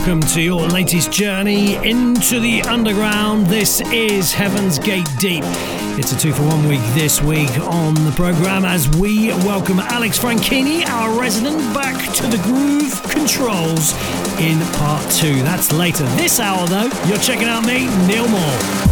Welcome to your latest journey into the underground. This is Heaven's Gate Deep. It's a two for one week this week on the programme as we welcome Alex Franchini, our resident, back to the groove controls in part two. That's later this hour, though. You're checking out me, Neil Moore.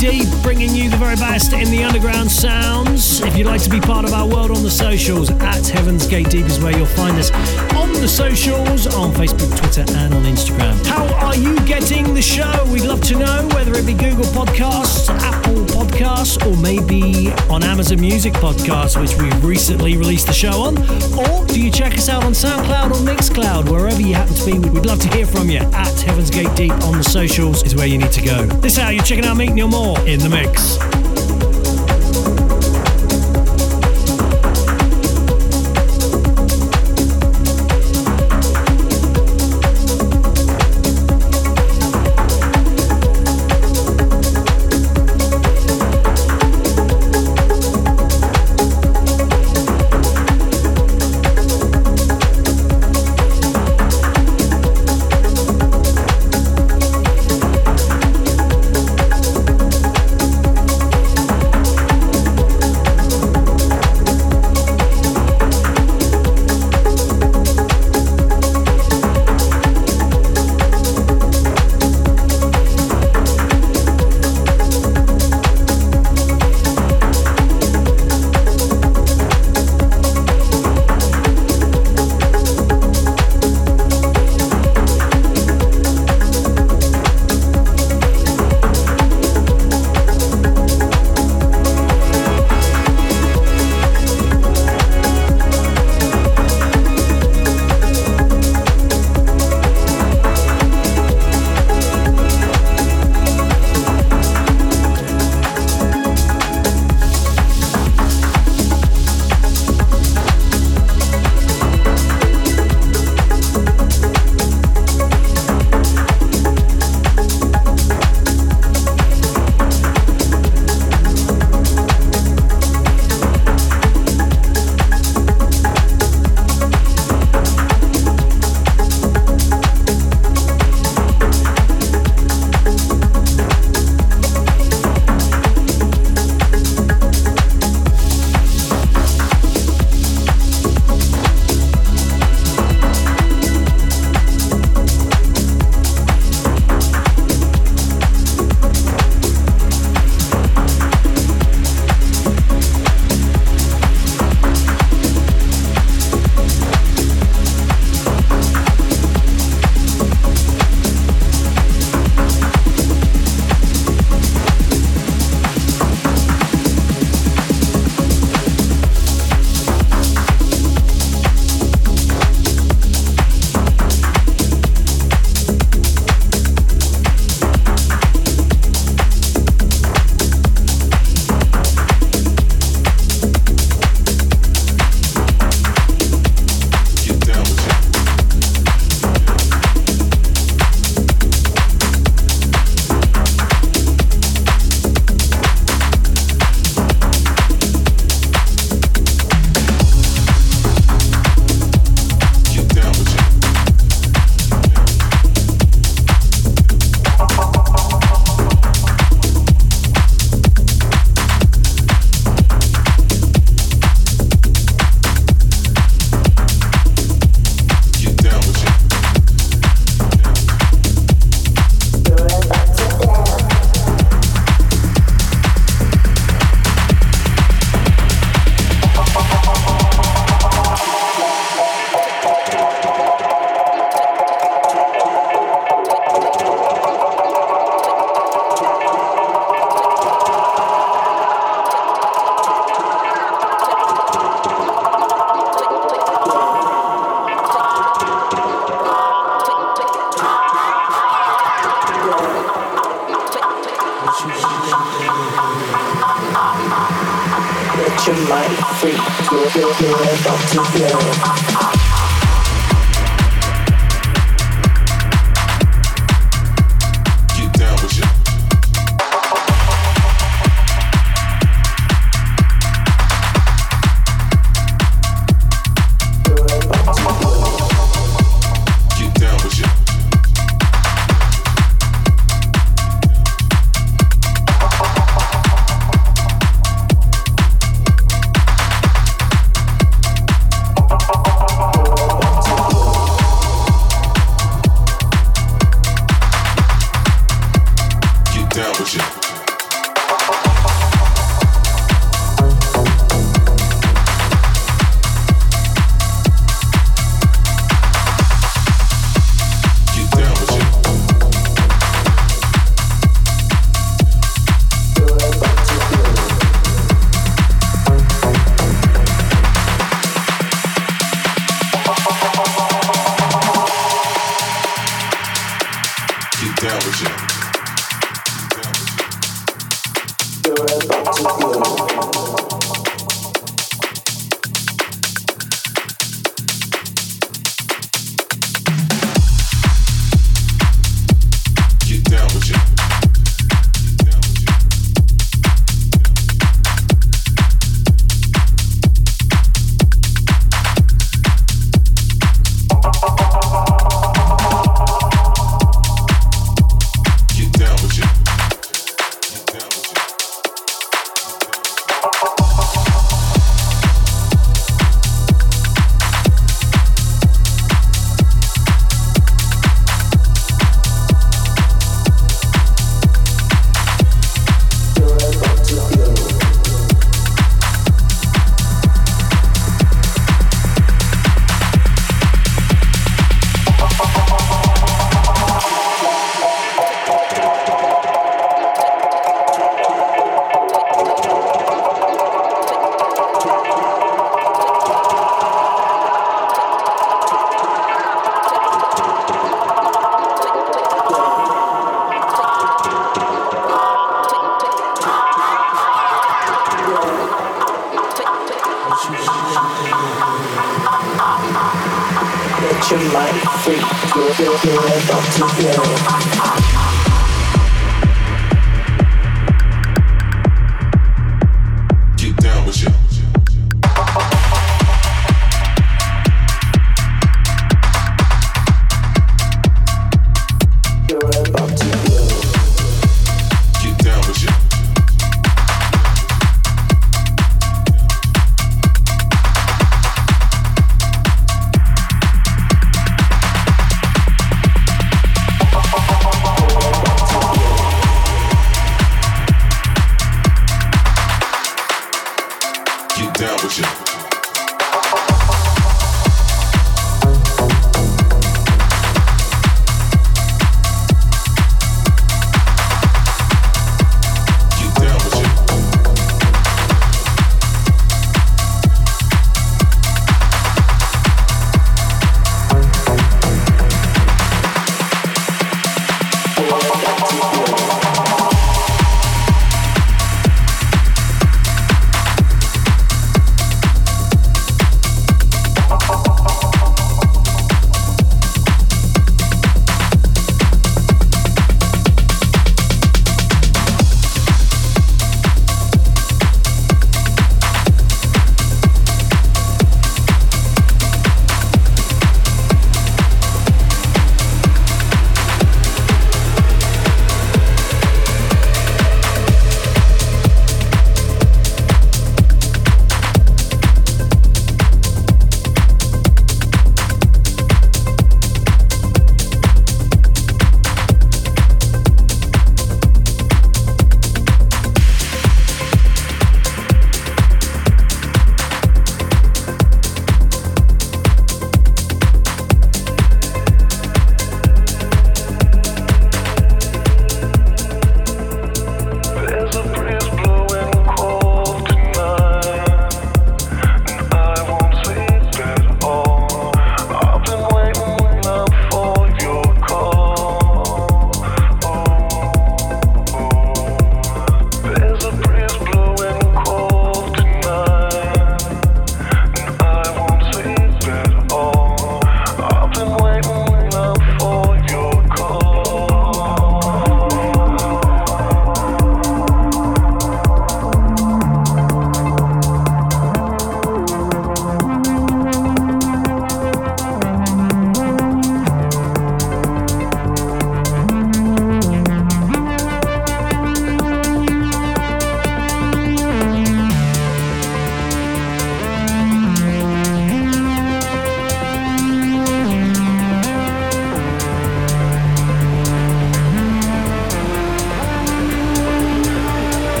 Deep, bringing you the very best in the underground sounds. If you'd like to be part of our world on the socials, at Heaven's Gate Deep is where you'll find us on the socials, on Facebook, Twitter, and on Instagram. How are you getting the show? We'd love to know whether it be Google Podcasts, Apple Podcasts, or maybe on Amazon Music Podcasts, which we've recently released the show on. Or do you check us out on SoundCloud or Mixcloud, wherever you happen to be? We'd love to hear from you. At Heaven's Gate Deep on the socials is where you need to go. This hour, you're checking out Meet Neil Moore in the mix.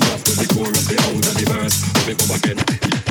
After the chorus, the out of the verse, me come again.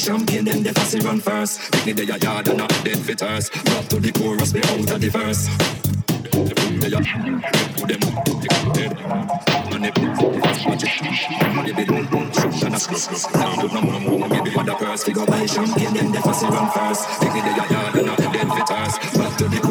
Champagne, then the fussy run first. Pick me there, yard and not dead fitters. Drop to the chorus, be out of the verse. Put them head, and they watch it. They be doing shoot and a scuff. Now put no more more, maybe for the purse. Figure buy champagne, then the fussy run first. Pick me there, yard and not dead fitters. Drop to the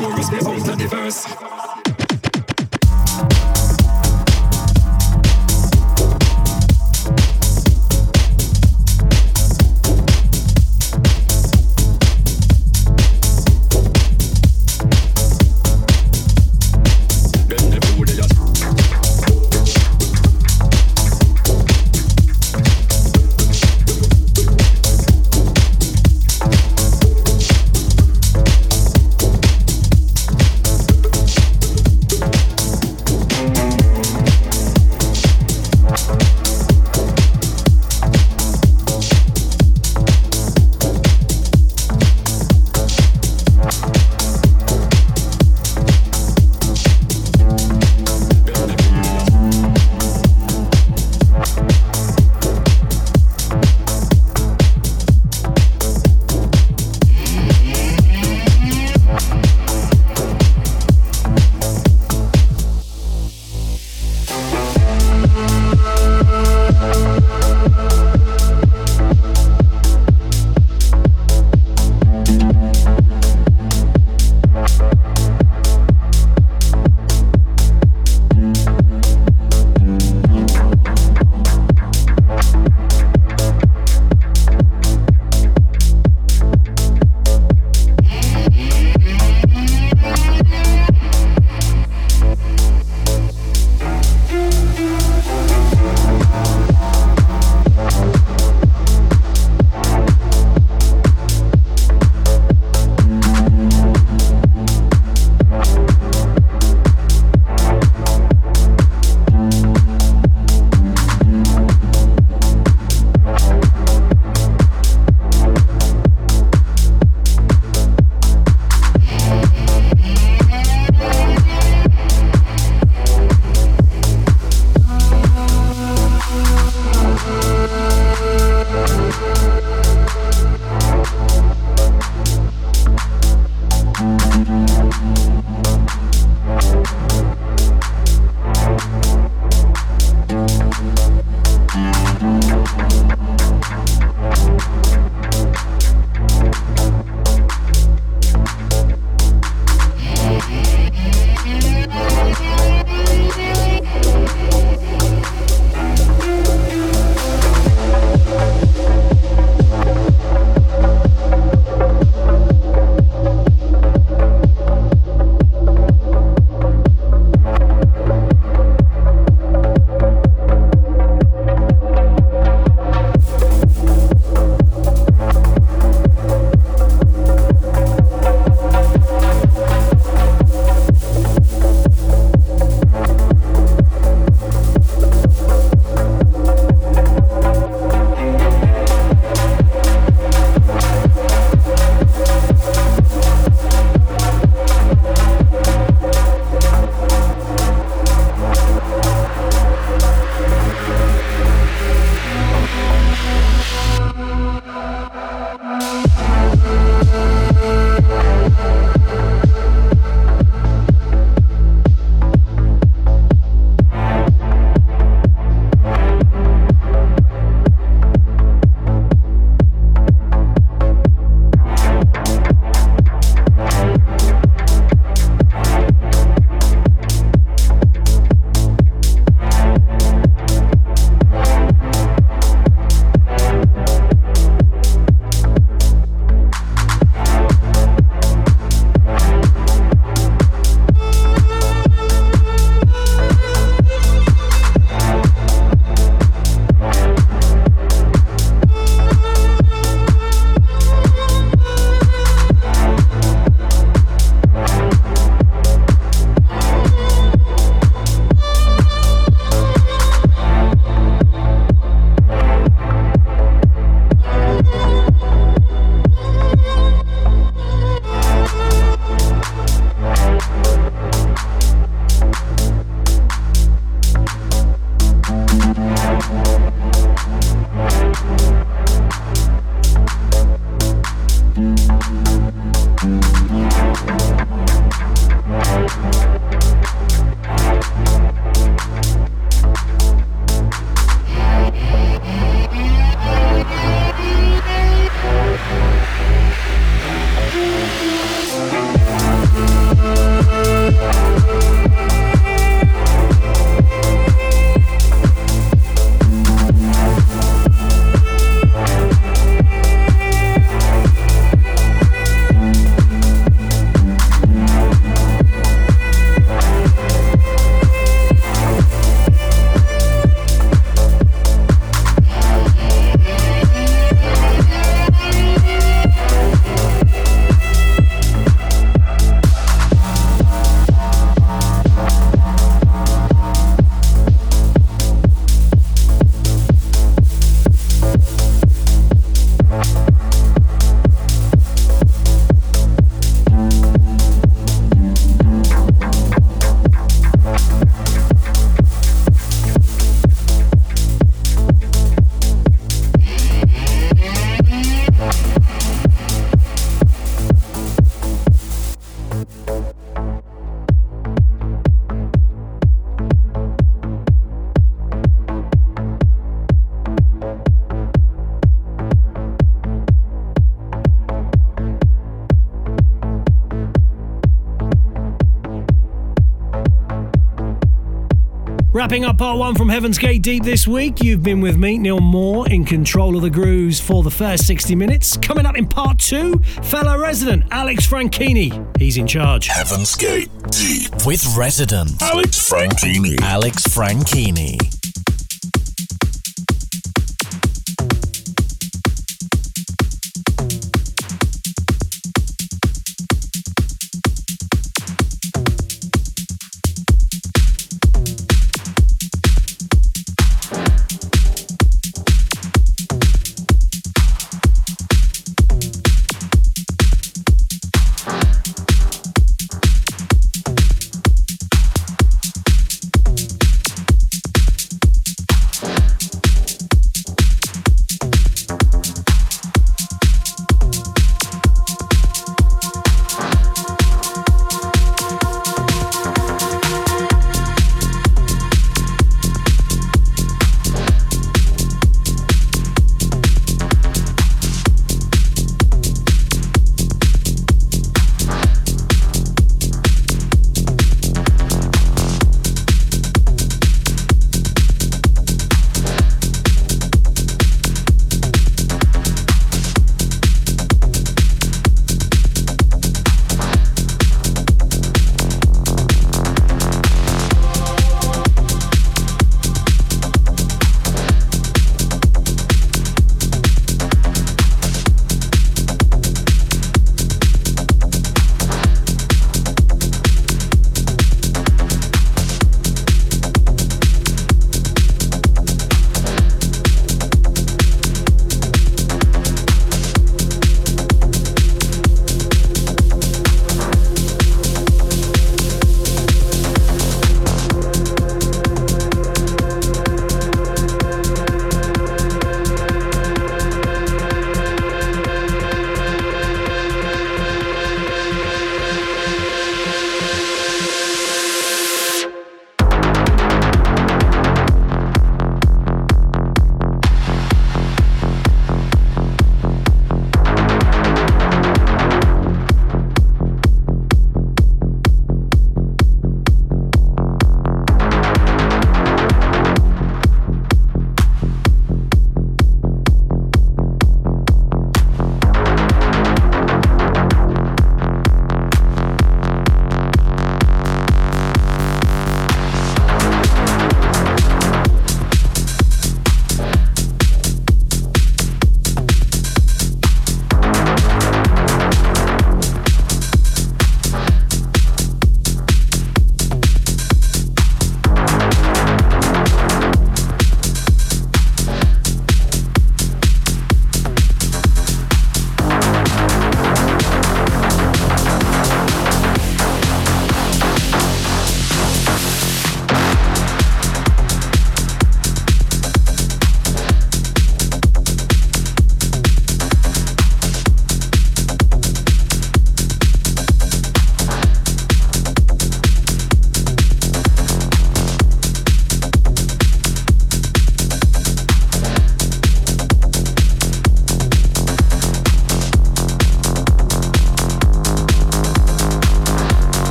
Wrapping up part one from Heaven's Gate Deep this week, you've been with me, Neil Moore, in control of the grooves for the first 60 minutes. Coming up in part two, fellow resident Alex Franchini. He's in charge. Heaven's Gate Deep. With resident Alex Franchini. Alex Franchini.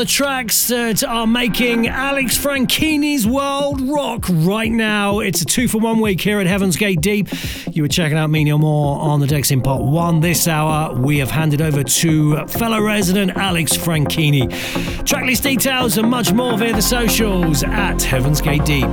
The tracks that are making Alex Franchini's world rock right now. It's a two for one week here at Heaven's Gate Deep. You were checking out me, Neil Moore, on the decks in part one. This hour, we have handed over to fellow resident Alex Franchini. Tracklist details and much more via the socials at Heaven's Gate Deep.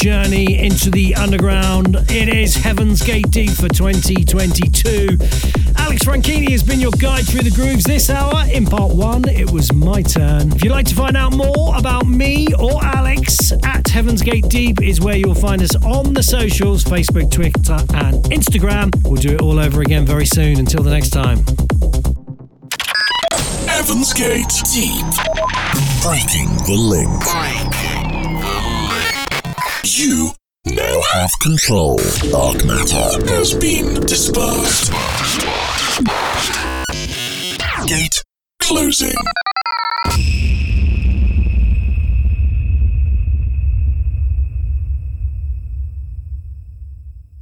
Journey into the underground. It is Heaven's Gate Deep for 2022. Alex Franchini has been your guide through the grooves this hour. In part one, it was my turn. If you'd like to find out more about me or Alex, at Heaven's Gate Deep is where you'll find us on the socials Facebook, Twitter, and Instagram. We'll do it all over again very soon. Until the next time. Heaven's Gate Deep. Breaking the link. You now have control. Dark matter has been dispersed. Gate.